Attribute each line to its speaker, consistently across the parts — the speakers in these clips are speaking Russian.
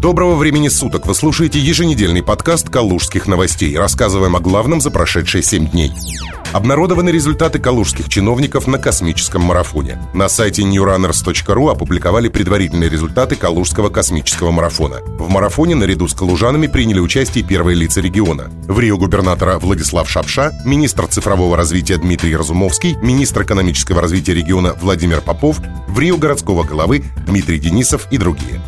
Speaker 1: Доброго времени суток! Вы слушаете еженедельный подкаст «Калужских новостей». Рассказываем о главном за прошедшие 7 дней. Обнародованы результаты калужских чиновников на космическом марафоне. На сайте newrunners.ru опубликовали предварительные результаты Калужского космического марафона. В марафоне наряду с калужанами приняли участие первые лица региона. В Рио губернатора Владислав Шапша, министр цифрового развития Дмитрий Разумовский, министр экономического развития региона Владимир Попов, в Рио городского головы Дмитрий Денисов и другие.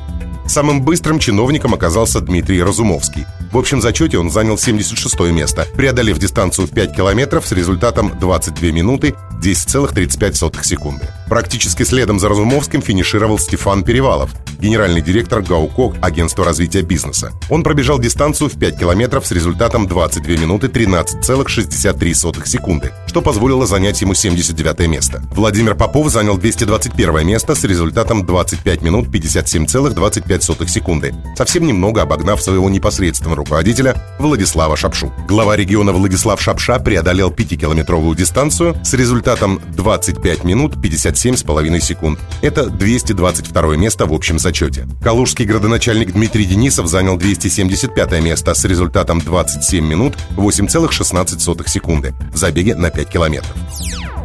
Speaker 1: Самым быстрым чиновником оказался Дмитрий Разумовский. В общем зачете он занял 76 место, преодолев дистанцию в 5 километров с результатом 22 минуты 10,35 секунды. Практически следом за Разумовским финишировал Стефан Перевалов, генеральный директор ГАУКО агентства развития бизнеса. Он пробежал дистанцию в 5 километров с результатом 22 минуты 13,63 секунды, что позволило занять ему 79 место. Владимир Попов занял 221 место с результатом 25 минут 57,25 секунды, совсем немного обогнав своего непосредственного руководителя Владислава Шапшу. Глава региона Владислав Шапша преодолел 5-километровую дистанцию с результатом 25 минут 57,5 секунд. Это 222 место в общем зачете. Калужский градоначальник Дмитрий Денисов занял 275 место с результатом 27 минут 8,16 секунды в забеге на 5 километров.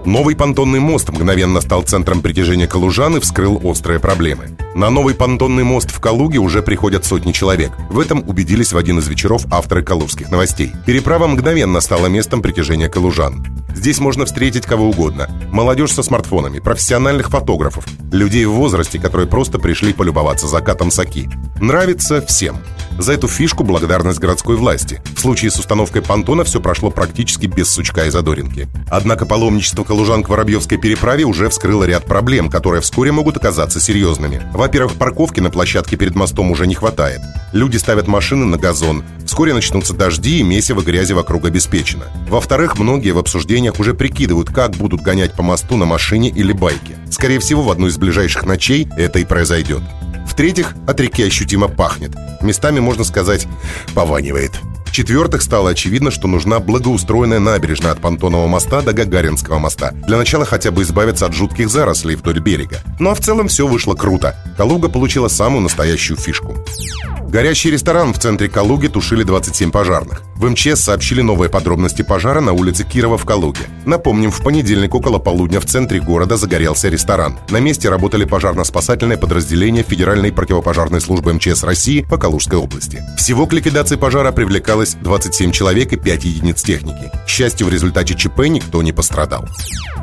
Speaker 1: Новый понтонный мост мгновенно стал центром притяжения калужан и вскрыл острые проблемы. На новый понтонный мост в Калуге уже приходят сотни человек. В этом убедились в один из вечеров авторы калужских новостей. Переправа мгновенно стала местом притяжения калужан. Здесь можно встретить кого угодно. Молодежь со смартфонами, профессиональных фотографов, людей в возрасте, которые просто пришли полюбоваться закатом Саки. Нравится всем. За эту фишку благодарность городской власти. В случае с установкой понтона все прошло практически без сучка и задоринки. Однако паломничество калужан к Воробьевской переправе уже вскрыло ряд проблем, которые вскоре могут оказаться серьезными. Во-первых, парковки на площадке перед мостом уже не хватает. Люди ставят машины на газон. Вскоре начнутся дожди и месиво грязи вокруг обеспечено. Во-вторых, многие в обсуждениях уже прикидывают, как будут гонять по мосту на машине или байке. Скорее всего, в одну из ближайших ночей это и произойдет. В-третьих, от реки ощутимо пахнет. Местами, можно сказать, пованивает. В-четвертых, стало очевидно, что нужна благоустроенная набережная от Понтонного моста до Гагаринского моста. Для начала хотя бы избавиться от жутких зарослей вдоль берега. Ну а в целом все вышло круто. Калуга получила самую настоящую фишку. Горящий ресторан в центре Калуги тушили 27 пожарных. В МЧС сообщили новые подробности пожара на улице Кирова в Калуге. Напомним, в понедельник около полудня в центре города загорелся ресторан. На месте работали пожарно-спасательные подразделения Федеральной противопожарной службы МЧС России по Калужской области. Всего к ликвидации пожара привлекалось 27 человек и 5 единиц техники. К счастью, в результате ЧП никто не пострадал.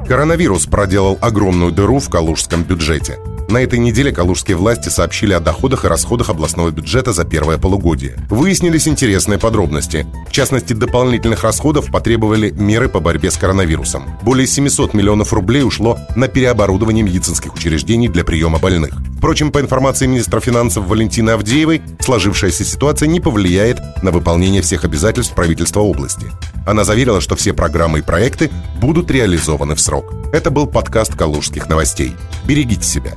Speaker 1: Коронавирус проделал огромную дыру в калужском бюджете. На этой неделе калужские власти сообщили о доходах и расходах областного бюджета за первое полугодие. Выяснились интересные подробности. В частности, дополнительных расходов потребовали меры по борьбе с коронавирусом. Более 700 миллионов рублей ушло на переоборудование медицинских учреждений для приема больных. Впрочем, по информации министра финансов Валентины Авдеевой, сложившаяся ситуация не повлияет на выполнение всех обязательств правительства области. Она заверила, что все программы и проекты будут реализованы в срок. Это был подкаст «Калужских новостей». Берегите себя.